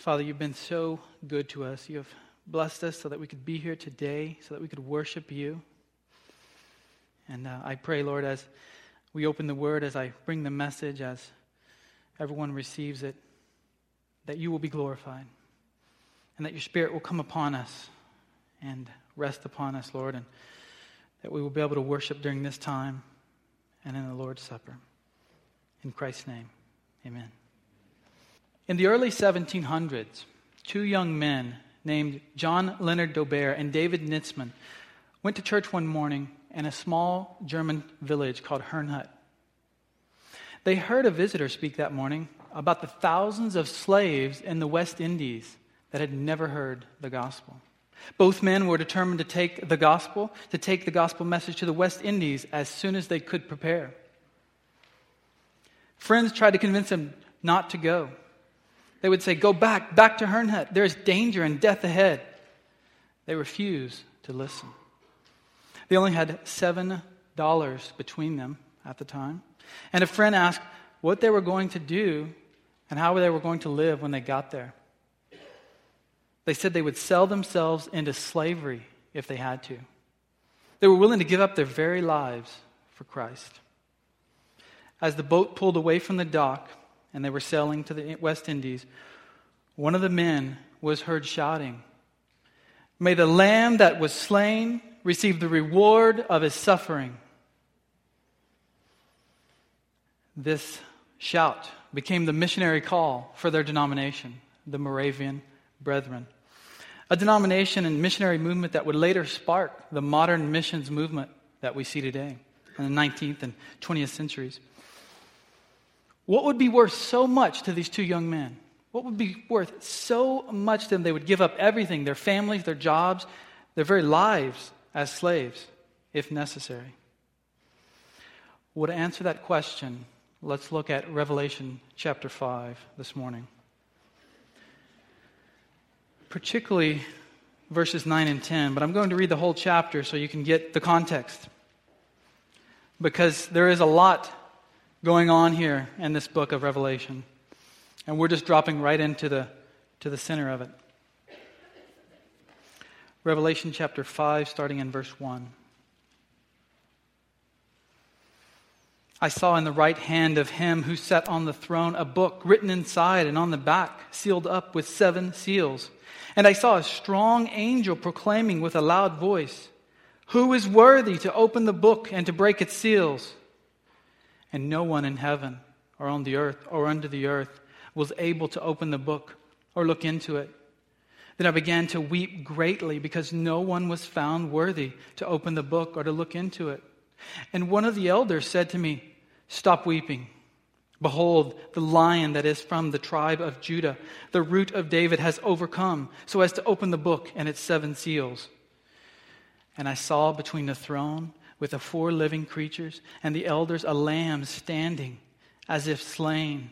Father, you've been so good to us. You have blessed us so that we could be here today, so that we could worship you. And uh, I pray, Lord, as we open the word, as I bring the message, as everyone receives it, that you will be glorified and that your spirit will come upon us and rest upon us, Lord, and that we will be able to worship during this time and in the Lord's Supper. In Christ's name, amen. In the early 1700s, two young men named John Leonard Dober and David Nitschmann went to church one morning in a small German village called Herrnhut. They heard a visitor speak that morning about the thousands of slaves in the West Indies that had never heard the gospel. Both men were determined to take the gospel, to take the gospel message to the West Indies as soon as they could prepare. Friends tried to convince them not to go. They would say, Go back, back to Herrnhut. There is danger and death ahead. They refused to listen. They only had $7 between them at the time. And a friend asked what they were going to do and how they were going to live when they got there. They said they would sell themselves into slavery if they had to. They were willing to give up their very lives for Christ. As the boat pulled away from the dock and they were sailing to the West Indies, one of the men was heard shouting, May the lamb that was slain receive the reward of his suffering. This shout became the missionary call for their denomination, the Moravian Brethren. A denomination and missionary movement that would later spark the modern missions movement that we see today in the 19th and 20th centuries. What would be worth so much to these two young men? What would be worth so much to them they would give up everything their families, their jobs, their very lives as slaves, if necessary? Well, to answer that question, let's look at Revelation chapter 5 this morning particularly verses 9 and 10, but I'm going to read the whole chapter so you can get the context. Because there is a lot going on here in this book of Revelation. And we're just dropping right into the, to the center of it. Revelation chapter 5, starting in verse 1. I saw in the right hand of him who sat on the throne a book written inside and on the back, sealed up with seven seals. And I saw a strong angel proclaiming with a loud voice, Who is worthy to open the book and to break its seals? And no one in heaven or on the earth or under the earth was able to open the book or look into it. Then I began to weep greatly because no one was found worthy to open the book or to look into it. And one of the elders said to me, Stop weeping. Behold, the lion that is from the tribe of Judah, the root of David, has overcome, so as to open the book and its seven seals. And I saw between the throne with the four living creatures and the elders a lamb standing as if slain,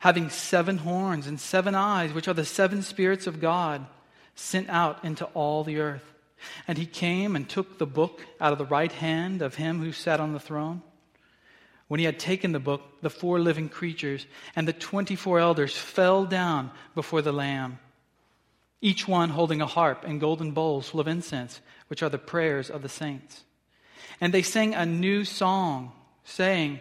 having seven horns and seven eyes, which are the seven spirits of God sent out into all the earth. And he came and took the book out of the right hand of him who sat on the throne. When he had taken the book, the four living creatures and the 24 elders fell down before the Lamb, each one holding a harp and golden bowls full of incense, which are the prayers of the saints. And they sang a new song, saying,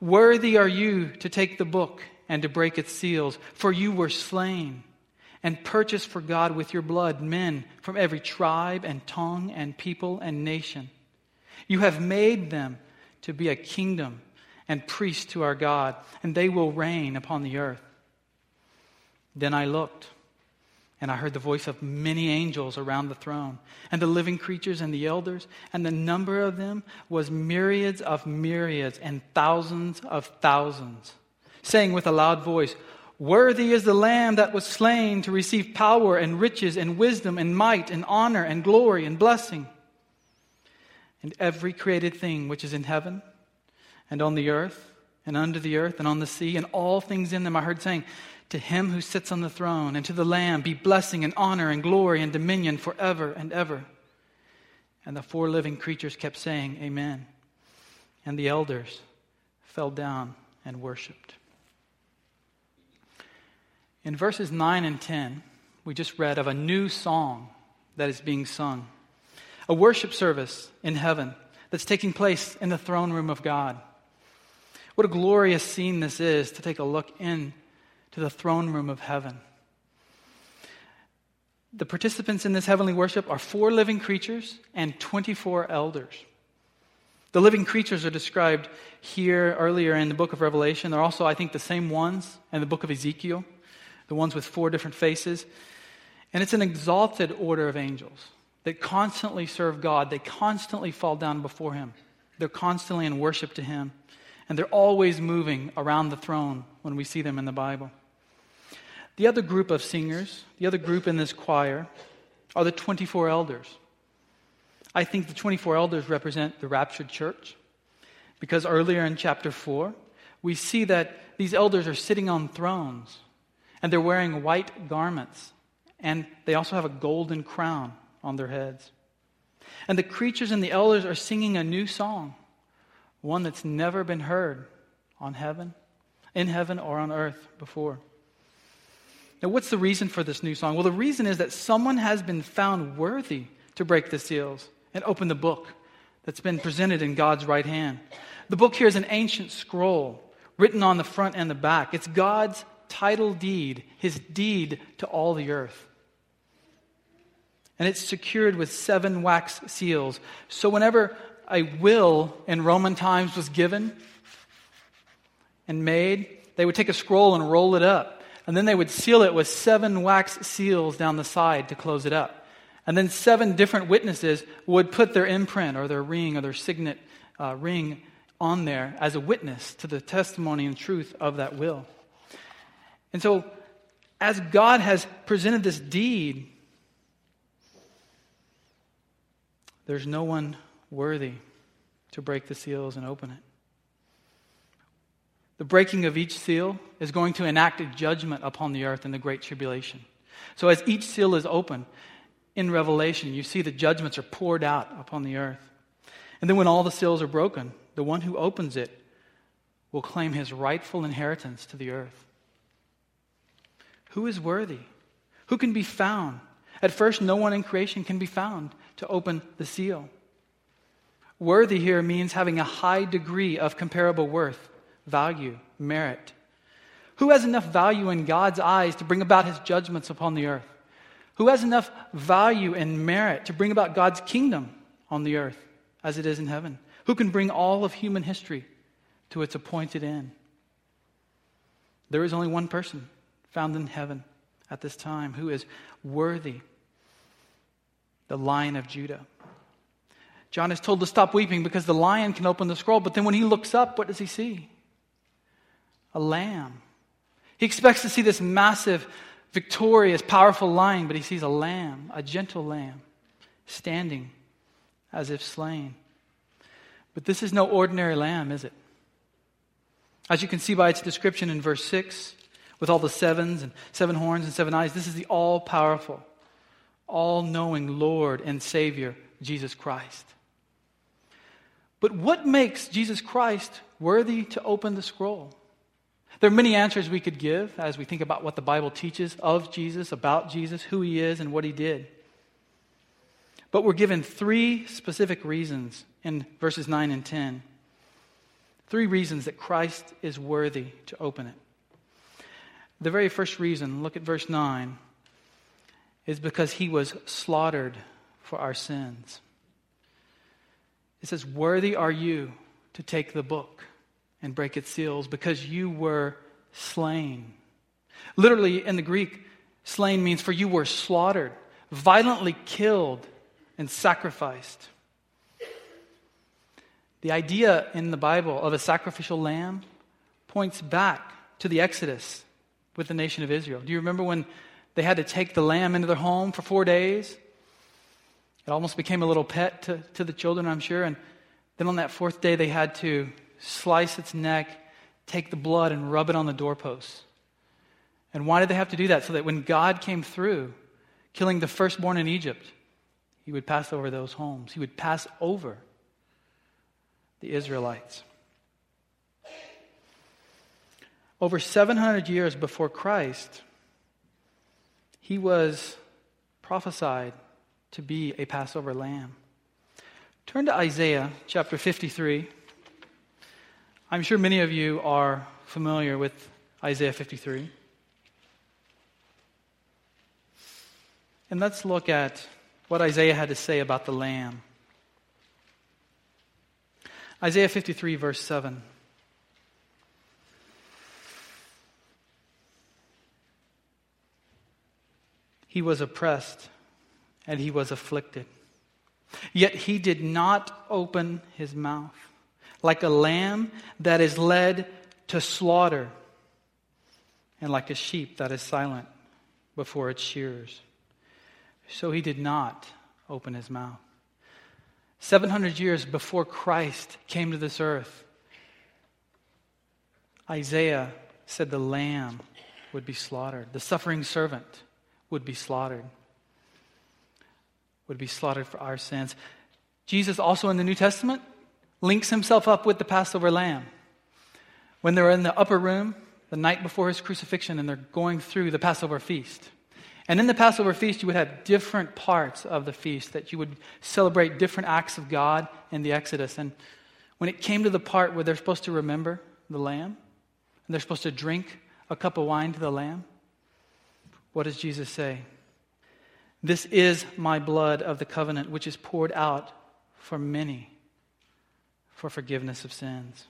Worthy are you to take the book and to break its seals, for you were slain and purchased for God with your blood men from every tribe and tongue and people and nation. You have made them to be a kingdom and priests to our God, and they will reign upon the earth. Then I looked, and I heard the voice of many angels around the throne, and the living creatures and the elders, and the number of them was myriads of myriads and thousands of thousands, saying with a loud voice, Worthy is the Lamb that was slain to receive power and riches and wisdom and might and honor and glory and blessing. And every created thing which is in heaven and on the earth and under the earth and on the sea and all things in them. I heard saying, To him who sits on the throne and to the Lamb be blessing and honor and glory and dominion forever and ever. And the four living creatures kept saying, Amen. And the elders fell down and worshiped. In verses 9 and 10, we just read of a new song that is being sung, a worship service in heaven that's taking place in the throne room of God. What a glorious scene this is to take a look in to the throne room of heaven. The participants in this heavenly worship are four living creatures and 24 elders. The living creatures are described here earlier in the book of Revelation. They're also, I think, the same ones in the book of Ezekiel, the ones with four different faces. And it's an exalted order of angels that constantly serve God. They constantly fall down before Him. They're constantly in worship to Him. And they're always moving around the throne when we see them in the Bible. The other group of singers, the other group in this choir, are the 24 elders. I think the 24 elders represent the raptured church because earlier in chapter 4, we see that these elders are sitting on thrones and they're wearing white garments and they also have a golden crown on their heads. And the creatures and the elders are singing a new song, one that's never been heard on heaven, in heaven or on earth before. Now, what's the reason for this new song? Well, the reason is that someone has been found worthy to break the seals and open the book that's been presented in God's right hand. The book here is an ancient scroll written on the front and the back. It's God's title deed, his deed to all the earth. And it's secured with seven wax seals. So, whenever a will in Roman times was given and made, they would take a scroll and roll it up. And then they would seal it with seven wax seals down the side to close it up. And then seven different witnesses would put their imprint or their ring or their signet uh, ring on there as a witness to the testimony and truth of that will. And so, as God has presented this deed, there's no one worthy to break the seals and open it. The breaking of each seal is going to enact a judgment upon the earth in the Great Tribulation. So, as each seal is open in Revelation, you see the judgments are poured out upon the earth. And then, when all the seals are broken, the one who opens it will claim his rightful inheritance to the earth. Who is worthy? Who can be found? At first, no one in creation can be found to open the seal. Worthy here means having a high degree of comparable worth, value, merit. Who has enough value in God's eyes to bring about his judgments upon the earth? Who has enough value and merit to bring about God's kingdom on the earth as it is in heaven? Who can bring all of human history to its appointed end? There is only one person found in heaven at this time who is worthy the lion of Judah. John is told to stop weeping because the lion can open the scroll, but then when he looks up, what does he see? A lamb. He expects to see this massive, victorious, powerful lion, but he sees a lamb, a gentle lamb, standing as if slain. But this is no ordinary lamb, is it? As you can see by its description in verse 6, with all the sevens and seven horns and seven eyes. This is the all powerful, all knowing Lord and Savior, Jesus Christ. But what makes Jesus Christ worthy to open the scroll? There are many answers we could give as we think about what the Bible teaches of Jesus, about Jesus, who he is, and what he did. But we're given three specific reasons in verses 9 and 10. Three reasons that Christ is worthy to open it. The very first reason, look at verse 9, is because he was slaughtered for our sins. It says, Worthy are you to take the book and break its seals because you were slain. Literally, in the Greek, slain means for you were slaughtered, violently killed, and sacrificed. The idea in the Bible of a sacrificial lamb points back to the Exodus with the nation of Israel. Do you remember when they had to take the lamb into their home for four days? It almost became a little pet to, to the children, I'm sure. And then on that fourth day, they had to slice its neck, take the blood, and rub it on the doorposts. And why did they have to do that? So that when God came through, killing the firstborn in Egypt, he would pass over those homes. He would pass over the Israelites. Over 700 years before Christ, he was prophesied to be a Passover lamb. Turn to Isaiah chapter 53. I'm sure many of you are familiar with Isaiah 53. And let's look at what Isaiah had to say about the lamb. Isaiah 53, verse 7. He was oppressed and he was afflicted. Yet he did not open his mouth. Like a lamb that is led to slaughter, and like a sheep that is silent before its shears. So he did not open his mouth. 700 years before Christ came to this earth, Isaiah said the lamb would be slaughtered, the suffering servant would be slaughtered, would be slaughtered for our sins. Jesus, also in the New Testament, links himself up with the Passover lamb. When they're in the upper room the night before his crucifixion and they're going through the Passover feast. And in the Passover feast, you would have different parts of the feast that you would celebrate different acts of God in the Exodus. And when it came to the part where they're supposed to remember the lamb, and they're supposed to drink a cup of wine to the lamb, what does Jesus say? This is my blood of the covenant, which is poured out for many for forgiveness of sins.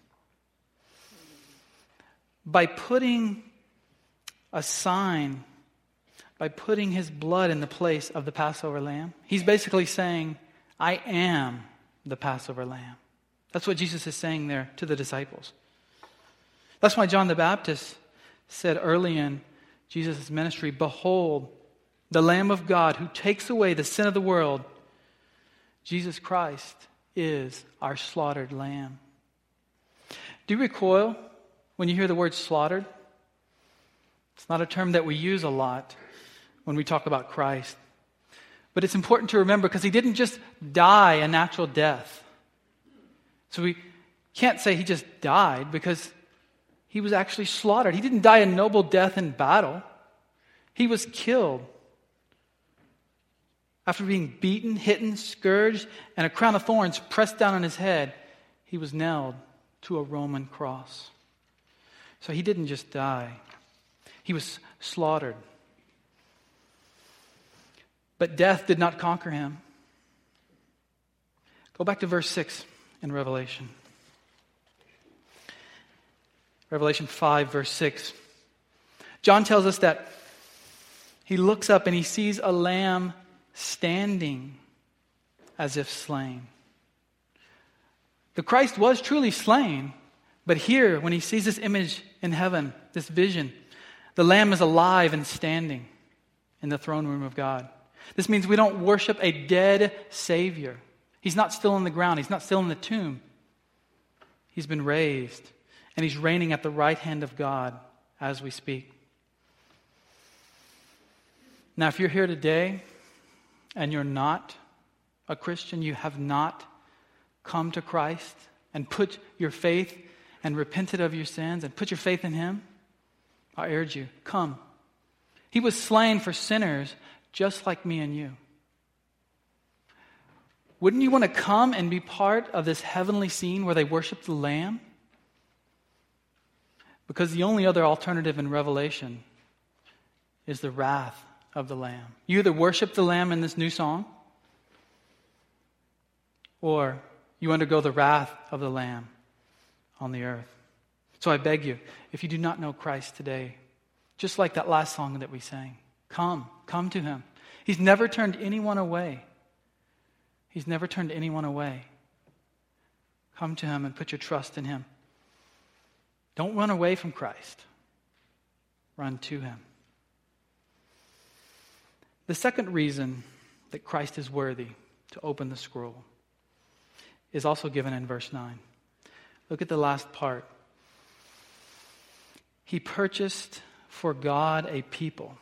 By putting a sign, by putting his blood in the place of the Passover lamb, he's basically saying, I am the Passover lamb. That's what Jesus is saying there to the disciples. That's why John the Baptist said early in Jesus' ministry, Behold, the Lamb of God who takes away the sin of the world. Jesus Christ is our slaughtered lamb. Do you recoil when you hear the word slaughtered? It's not a term that we use a lot when we talk about Christ. But it's important to remember because he didn't just die a natural death. So we can't say he just died because he was actually slaughtered. He didn't die a noble death in battle, he was killed. After being beaten, hitten, scourged, and a crown of thorns pressed down on his head, he was nailed to a Roman cross. So he didn't just die, he was slaughtered. But death did not conquer him. Go back to verse 6 in Revelation. Revelation 5, verse 6. John tells us that he looks up and he sees a lamb standing as if slain. The Christ was truly slain, but here, when he sees this image in heaven, this vision, the lamb is alive and standing in the throne room of God. This means we don't worship a dead Savior. He's not still in the ground, he's not still in the tomb. He's been raised and he's reigning at the right hand of God as we speak. Now, if you're here today and you're not a Christian, you have not come to Christ and put your faith and repented of your sins and put your faith in Him, I urge you, come. He was slain for sinners just like me and you. Wouldn't you want to come and be part of this heavenly scene where they worship the Lamb? Because the only other alternative in Revelation is the wrath of the Lamb. You either worship the Lamb in this new song, or you undergo the wrath of the Lamb on the earth. So I beg you, if you do not know Christ today, just like that last song that we sang, come, come to Him. He's never turned anyone away. He's never turned anyone away. Come to Him and put your trust in Him. Don't run away from Christ, run to him. The second reason that Christ is worthy to open the scroll is also given in verse 9. Look at the last part. He purchased for God a people.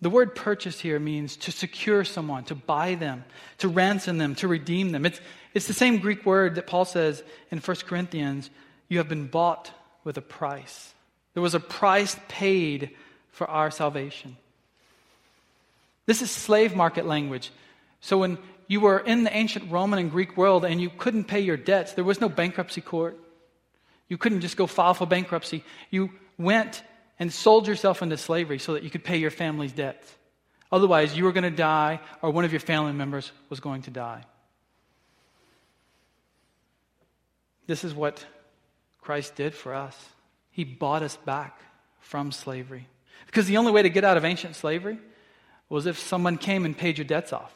The word purchase here means to secure someone, to buy them, to ransom them, to redeem them. It's, it's the same Greek word that Paul says in 1 Corinthians you have been bought with a price. There was a price paid for our salvation. This is slave market language. So when you were in the ancient Roman and Greek world and you couldn't pay your debts, there was no bankruptcy court. You couldn't just go file for bankruptcy. You went and sold yourself into slavery so that you could pay your family's debts. Otherwise, you were going to die or one of your family members was going to die. This is what Christ did for us. He bought us back from slavery. Because the only way to get out of ancient slavery was if someone came and paid your debts off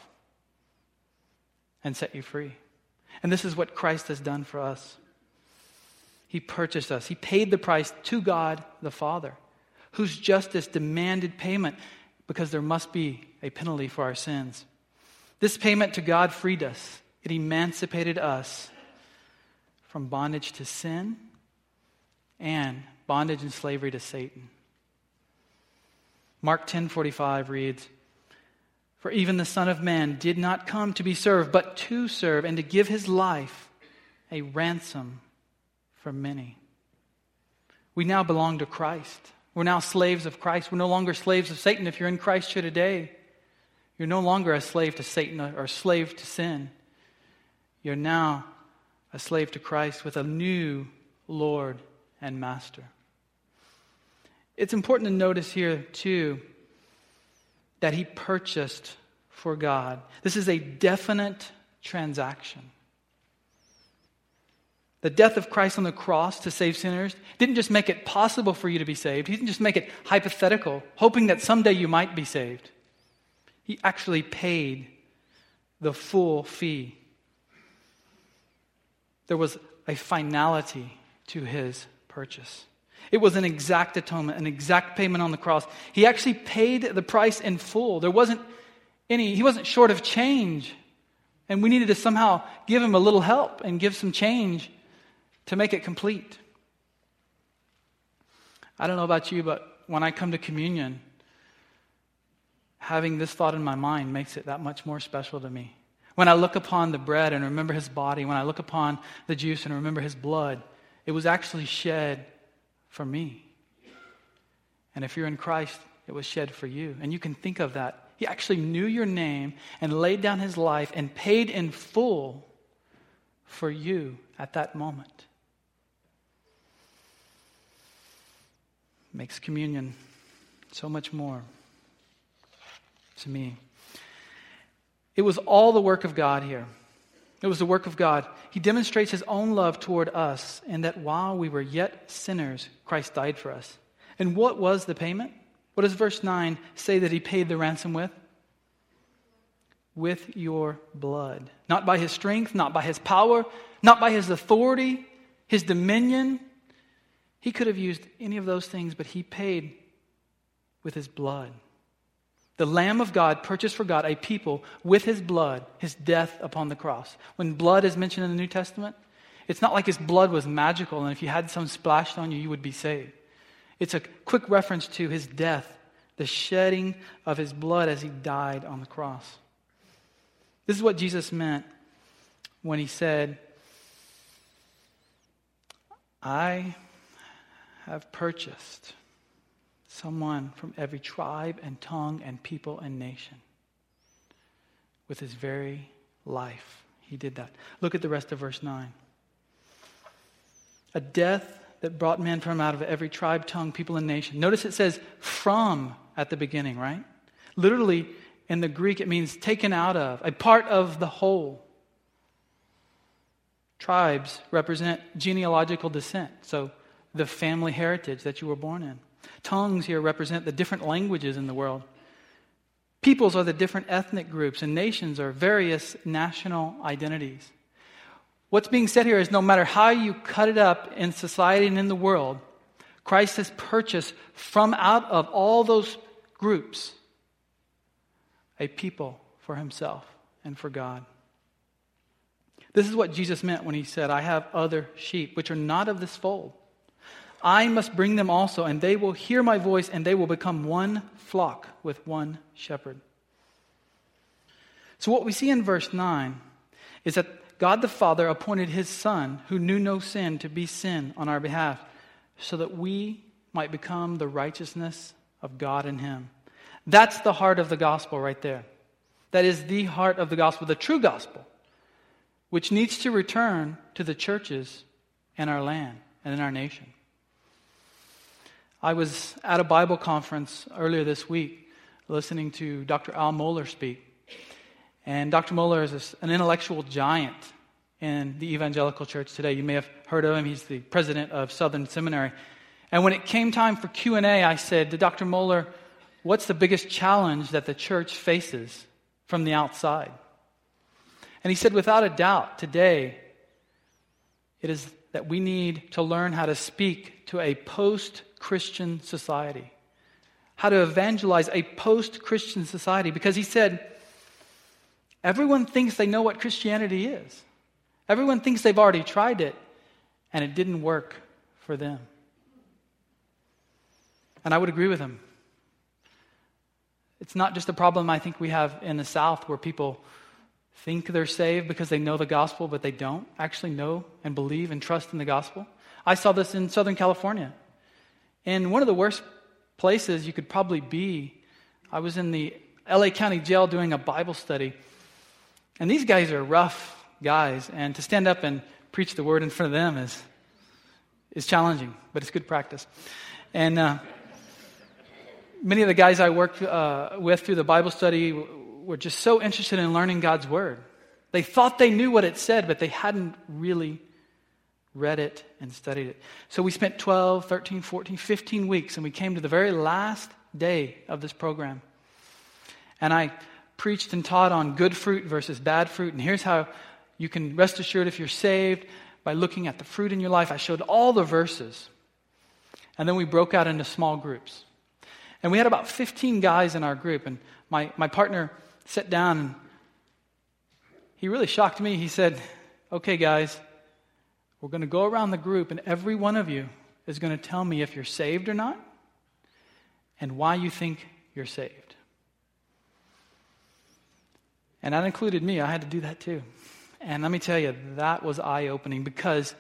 and set you free. And this is what Christ has done for us. He purchased us, He paid the price to God the Father, whose justice demanded payment because there must be a penalty for our sins. This payment to God freed us, it emancipated us from bondage to sin and bondage and slavery to Satan. Mark 10:45 reads, "For even the Son of Man did not come to be served, but to serve and to give his life a ransom for many." We now belong to Christ. We're now slaves of Christ. We're no longer slaves of Satan. If you're in Christ here today, you're no longer a slave to Satan or a slave to sin. You're now a slave to Christ with a new Lord and Master. It's important to notice here, too, that he purchased for God. This is a definite transaction. The death of Christ on the cross to save sinners didn't just make it possible for you to be saved, He didn't just make it hypothetical, hoping that someday you might be saved. He actually paid the full fee there was a finality to his purchase. It was an exact atonement, an exact payment on the cross. He actually paid the price in full. There wasn't any, he wasn't short of change. And we needed to somehow give him a little help and give some change to make it complete. I don't know about you, but when I come to communion, having this thought in my mind makes it that much more special to me. When I look upon the bread and remember his body, when I look upon the juice and remember his blood, it was actually shed for me. And if you're in Christ, it was shed for you. And you can think of that. He actually knew your name and laid down his life and paid in full for you at that moment. Makes communion so much more to me. It was all the work of God here. It was the work of God. He demonstrates his own love toward us in that while we were yet sinners, Christ died for us. And what was the payment? What does verse 9 say that he paid the ransom with? With your blood. Not by his strength, not by his power, not by his authority, his dominion. He could have used any of those things, but he paid with his blood. The Lamb of God purchased for God a people with his blood, his death upon the cross. When blood is mentioned in the New Testament, it's not like his blood was magical and if you had some splashed on you, you would be saved. It's a quick reference to his death, the shedding of his blood as he died on the cross. This is what Jesus meant when he said, I have purchased someone from every tribe and tongue and people and nation with his very life. He did that. Look at the rest of verse 9. A death that brought men from out of every tribe, tongue, people, and nation. Notice it says from at the beginning, right? Literally, in the Greek, it means taken out of, a part of the whole. Tribes represent genealogical descent, so the family heritage that you were born in. Tongues here represent the different languages in the world. Peoples are the different ethnic groups, and nations are various national identities. What's being said here is no matter how you cut it up in society and in the world, Christ has purchased from out of all those groups a people for himself and for God. This is what Jesus meant when he said, I have other sheep which are not of this fold. I must bring them also, and they will hear my voice, and they will become one flock with one shepherd. So, what we see in verse 9 is that God the Father appointed his Son, who knew no sin, to be sin on our behalf, so that we might become the righteousness of God in him. That's the heart of the gospel right there. That is the heart of the gospel, the true gospel, which needs to return to the churches in our land and in our nation. I was at a Bible conference earlier this week listening to Dr. Al Mohler speak. And Dr. Mohler is an intellectual giant in the evangelical church today. You may have heard of him. He's the president of Southern Seminary. And when it came time for Q&A, I said to Dr. Mohler, what's the biggest challenge that the church faces from the outside? And he said, without a doubt, today, it is that we need to learn how to speak to a post Christian society, how to evangelize a post Christian society, because he said, everyone thinks they know what Christianity is. Everyone thinks they've already tried it, and it didn't work for them. And I would agree with him. It's not just a problem I think we have in the South where people think they're saved because they know the gospel, but they don't actually know and believe and trust in the gospel. I saw this in Southern California. In one of the worst places you could probably be, I was in the LA County Jail doing a Bible study. And these guys are rough guys, and to stand up and preach the word in front of them is, is challenging, but it's good practice. And uh, many of the guys I worked uh, with through the Bible study were just so interested in learning God's word. They thought they knew what it said, but they hadn't really read it and studied it. So we spent 12, 13, 14, 15 weeks, and we came to the very last day of this program. And I preached and taught on good fruit versus bad fruit. And here's how you can rest assured if you're saved by looking at the fruit in your life. I showed all the verses. And then we broke out into small groups. And we had about 15 guys in our group. And my, my partner sat down and he really shocked me. He said, Okay, guys, we're going to go around the group, and every one of you is going to tell me if you're saved or not and why you think you're saved. And that included me. I had to do that too. And let me tell you, that was eye opening because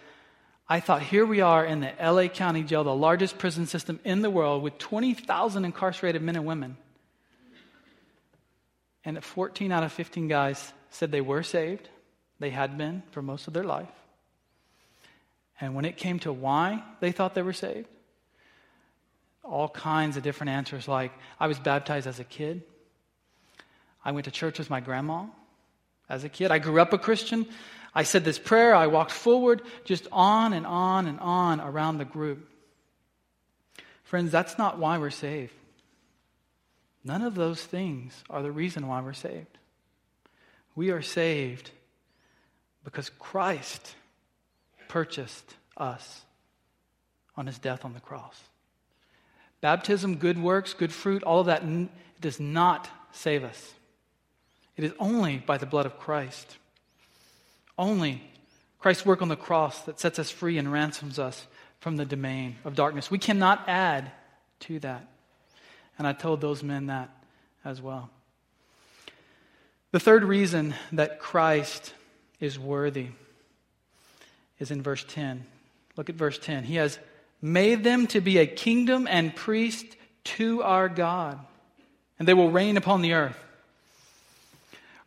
I thought, here we are in the LA County Jail, the largest prison system in the world, with 20,000 incarcerated men and women. And 14 out of 15 guys said they were saved. They had been for most of their life. And when it came to why they thought they were saved, all kinds of different answers like, I was baptized as a kid. I went to church with my grandma as a kid. I grew up a Christian. I said this prayer. I walked forward, just on and on and on around the group. Friends, that's not why we're saved. None of those things are the reason why we're saved. We are saved because Christ purchased us on his death on the cross. Baptism, good works, good fruit, all of that does not save us. It is only by the blood of Christ. Only Christ's work on the cross that sets us free and ransoms us from the domain of darkness. We cannot add to that. And I told those men that as well. The third reason that Christ is worthy is in verse 10. Look at verse 10. He has made them to be a kingdom and priest to our God, and they will reign upon the earth.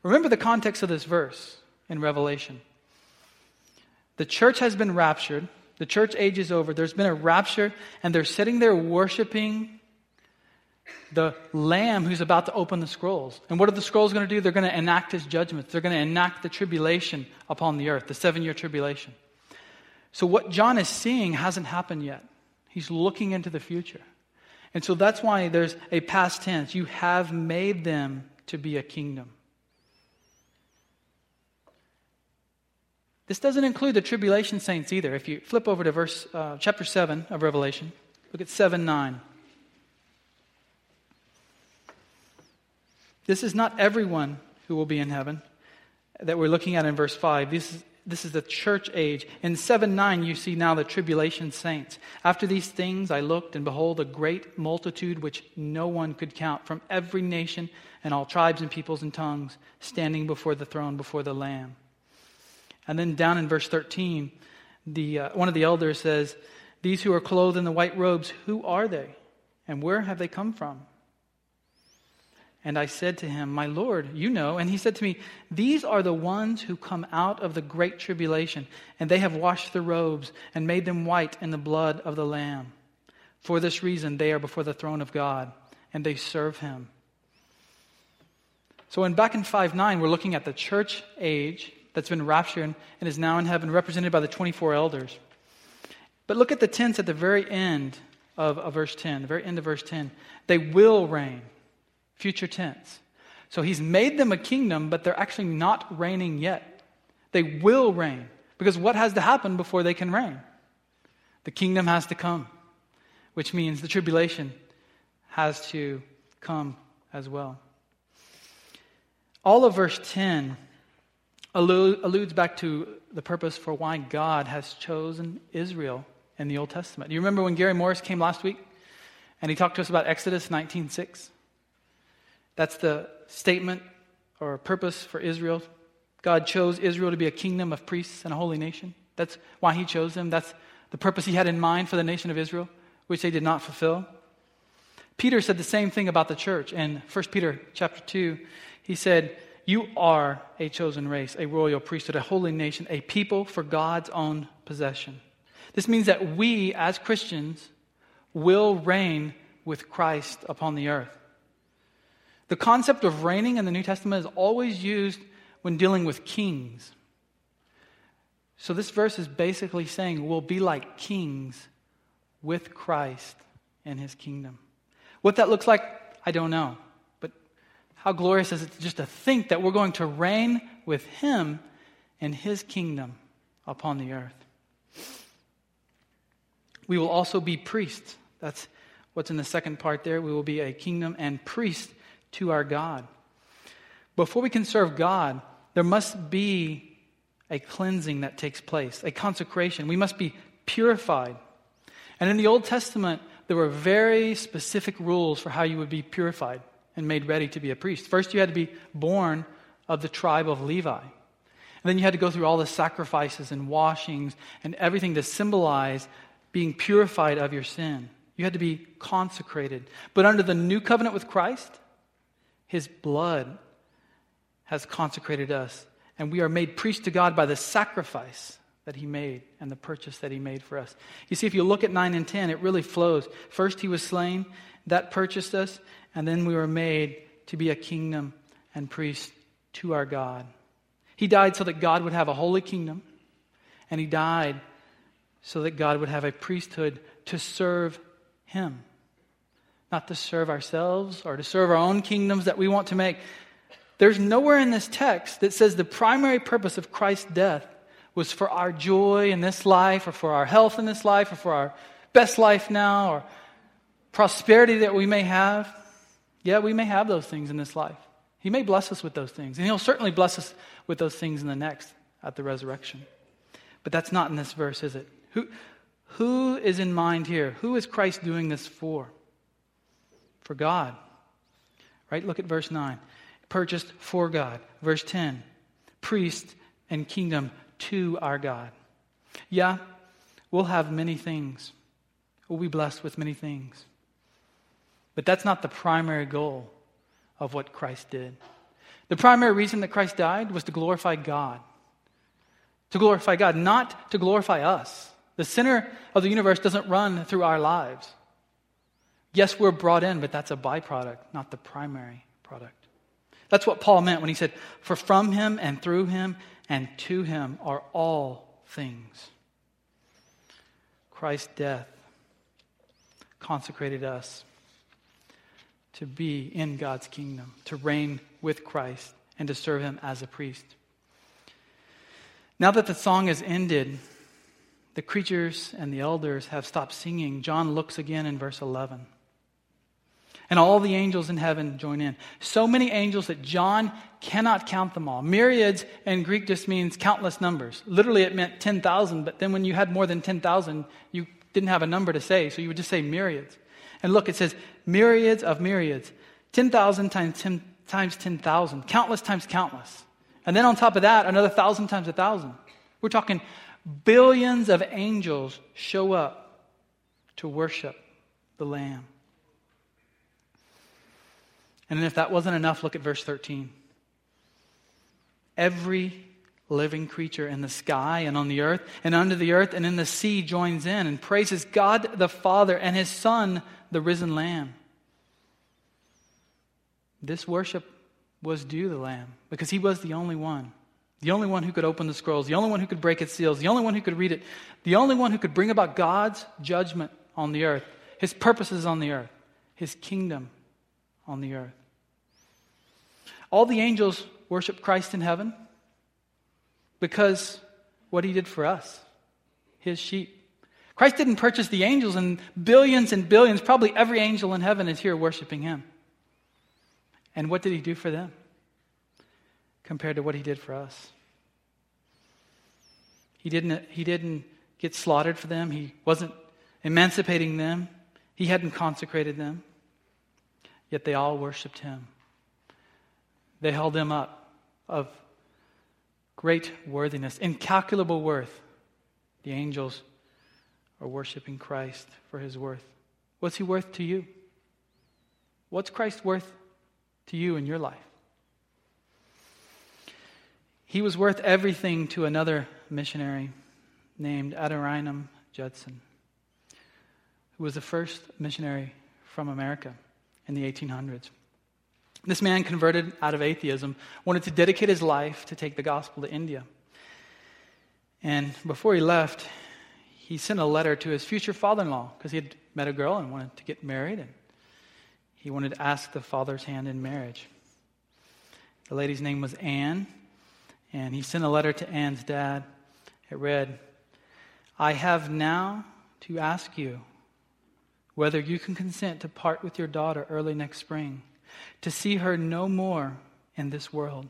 Remember the context of this verse in Revelation. The church has been raptured. The church age is over. There's been a rapture, and they're sitting there worshiping the Lamb who's about to open the scrolls. And what are the scrolls going to do? They're going to enact his judgments. They're going to enact the tribulation upon the earth, the seven year tribulation. So, what John is seeing hasn't happened yet. He's looking into the future. And so that's why there's a past tense. You have made them to be a kingdom. This doesn't include the tribulation saints either. If you flip over to verse uh, chapter 7 of Revelation, look at 7 9. This is not everyone who will be in heaven that we're looking at in verse 5. This is, this is the church age. In 7 9, you see now the tribulation saints. After these things, I looked, and behold, a great multitude which no one could count from every nation and all tribes and peoples and tongues standing before the throne, before the Lamb. And then down in verse 13, the, uh, one of the elders says, These who are clothed in the white robes, who are they? And where have they come from? And I said to him, My Lord, you know. And he said to me, These are the ones who come out of the great tribulation, and they have washed their robes and made them white in the blood of the Lamb. For this reason, they are before the throne of God, and they serve him. So, in back in 5 9, we're looking at the church age that's been raptured and is now in heaven, represented by the 24 elders. But look at the tense at the very end of, of verse 10, the very end of verse 10. They will reign. Future tense. So he's made them a kingdom, but they're actually not reigning yet. They will reign. Because what has to happen before they can reign? The kingdom has to come, which means the tribulation has to come as well. All of verse 10 alludes back to the purpose for why God has chosen Israel in the Old Testament. You remember when Gary Morris came last week and he talked to us about Exodus 19:6? That's the statement or purpose for Israel. God chose Israel to be a kingdom of priests and a holy nation. That's why he chose them. That's the purpose he had in mind for the nation of Israel, which they did not fulfill. Peter said the same thing about the church in 1 Peter chapter 2. He said, You are a chosen race, a royal priesthood, a holy nation, a people for God's own possession. This means that we, as Christians, will reign with Christ upon the earth. The concept of reigning in the New Testament is always used when dealing with kings. So this verse is basically saying we'll be like kings with Christ and his kingdom. What that looks like, I don't know. But how glorious is it just to think that we're going to reign with him in his kingdom upon the earth. We will also be priests. That's what's in the second part there. We will be a kingdom and priest to our God. Before we can serve God, there must be a cleansing that takes place, a consecration. We must be purified. And in the Old Testament, there were very specific rules for how you would be purified and made ready to be a priest. First, you had to be born of the tribe of Levi. And then you had to go through all the sacrifices and washings and everything to symbolize being purified of your sin. You had to be consecrated. But under the new covenant with Christ, his blood has consecrated us, and we are made priests to God by the sacrifice that He made and the purchase that He made for us. You see, if you look at 9 and 10, it really flows. First, He was slain, that purchased us, and then we were made to be a kingdom and priest to our God. He died so that God would have a holy kingdom, and He died so that God would have a priesthood to serve Him not to serve ourselves or to serve our own kingdoms that we want to make. There's nowhere in this text that says the primary purpose of Christ's death was for our joy in this life or for our health in this life or for our best life now or prosperity that we may have. Yeah, we may have those things in this life. He may bless us with those things, and He'll certainly bless us with those things in the next at the resurrection. But that's not in this verse, is it? Who, who is in mind here? Who is Christ doing this for? For God. Right? Look at verse 9. Purchased for God. Verse 10. Priest and kingdom to our God. Yeah, we'll have many things. We'll be blessed with many things. But that's not the primary goal of what Christ did. The primary reason that Christ died was to glorify God. To glorify God, not to glorify us. The center of the universe doesn't run through our lives. Yes, we're brought in, but that's a byproduct, not the primary product. That's what Paul meant when he said, For from him and through him and to him are all things. Christ's death consecrated us to be in God's kingdom, to reign with Christ, and to serve him as a priest. Now that the song has ended, the creatures and the elders have stopped singing. John looks again in verse 11 and all the angels in heaven join in. So many angels that John cannot count them all. Myriads in Greek just means countless numbers. Literally, it meant 10,000, but then when you had more than 10,000, you didn't have a number to say, so you would just say myriads. And look, it says myriads of myriads. 10,000 times 10 times 10,000. Countless times countless. And then on top of that, another thousand times a thousand. We're talking billions of angels show up to worship the Lamb. And if that wasn't enough, look at verse 13. Every living creature in the sky and on the earth and under the earth and in the sea joins in and praises God the Father and his Son, the risen Lamb. This worship was due the Lamb because he was the only one. The only one who could open the scrolls, the only one who could break its seals, the only one who could read it, the only one who could bring about God's judgment on the earth, his purposes on the earth, his kingdom on the earth. All the angels worship Christ in heaven because what he did for us, his sheep. Christ didn't purchase the angels, and billions and billions, probably every angel in heaven is here worshiping him. And what did he do for them compared to what he did for us? He didn't, he didn't get slaughtered for them, he wasn't emancipating them, he hadn't consecrated them. Yet they all worshiped him. They held him up of great worthiness, incalculable worth. The angels are worshiping Christ for his worth. What's he worth to you? What's Christ worth to you in your life? He was worth everything to another missionary named Adoniram Judson, who was the first missionary from America in the 1800s. This man converted out of atheism, wanted to dedicate his life to take the gospel to India. And before he left, he sent a letter to his future father in law because he had met a girl and wanted to get married. And he wanted to ask the father's hand in marriage. The lady's name was Anne, and he sent a letter to Anne's dad. It read, I have now to ask you whether you can consent to part with your daughter early next spring to see her no more in this world.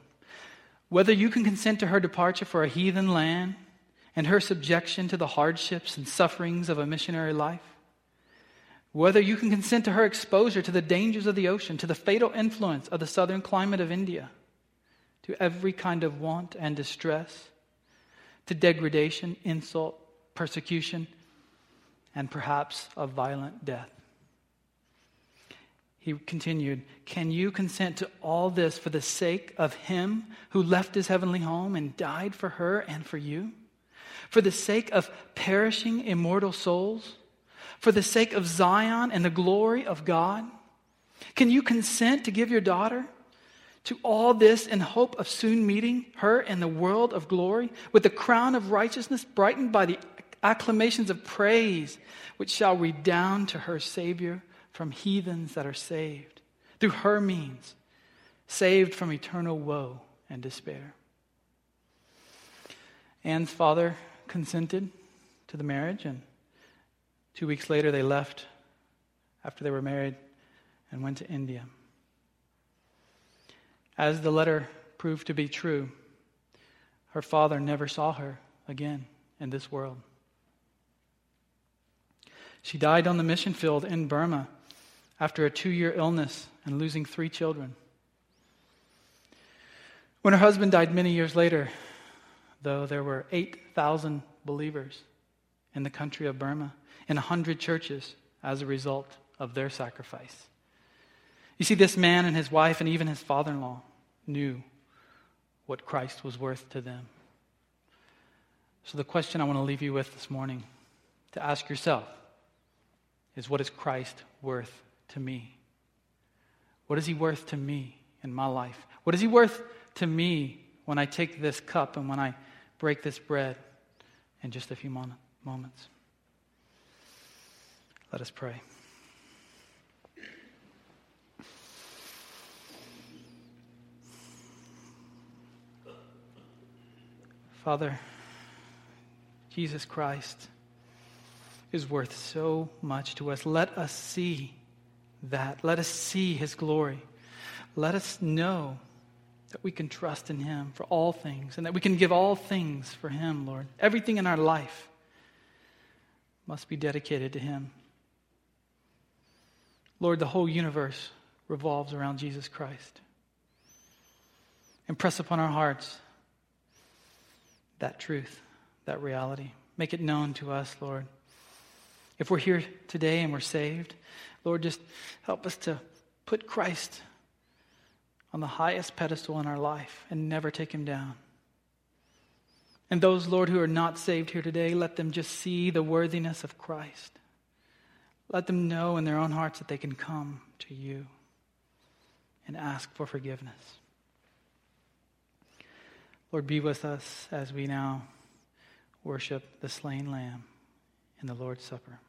Whether you can consent to her departure for a heathen land and her subjection to the hardships and sufferings of a missionary life. Whether you can consent to her exposure to the dangers of the ocean, to the fatal influence of the southern climate of India, to every kind of want and distress, to degradation, insult, persecution, and perhaps a violent death he continued, Can you consent to all this for the sake of him who left his heavenly home and died for her and for you? For the sake of perishing immortal souls? For the sake of Zion and the glory of God? Can you consent to give your daughter to all this in hope of soon meeting her in the world of glory with the crown of righteousness brightened by the acclamations of praise which shall redound to her Savior? From heathens that are saved through her means, saved from eternal woe and despair. Anne's father consented to the marriage, and two weeks later they left after they were married and went to India. As the letter proved to be true, her father never saw her again in this world. She died on the mission field in Burma after a two year illness and losing three children. When her husband died many years later, though, there were 8,000 believers in the country of Burma in 100 churches as a result of their sacrifice. You see, this man and his wife and even his father in law knew what Christ was worth to them. So, the question I want to leave you with this morning to ask yourself is what is Christ worth to me? What is he worth to me in my life? What is he worth to me when I take this cup and when I break this bread in just a few moments? Let us pray. Father, Jesus Christ is worth so much to us. Let us see that. Let us see his glory. Let us know that we can trust in him for all things and that we can give all things for him, Lord. Everything in our life must be dedicated to him. Lord, the whole universe revolves around Jesus Christ. Impress upon our hearts that truth, that reality. Make it known to us, Lord. If we're here today and we're saved, Lord, just help us to put Christ on the highest pedestal in our life and never take him down. And those, Lord, who are not saved here today, let them just see the worthiness of Christ. Let them know in their own hearts that they can come to you and ask for forgiveness. Lord, be with us as we now worship the slain lamb in the Lord's Supper.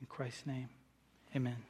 In Christ's name, amen.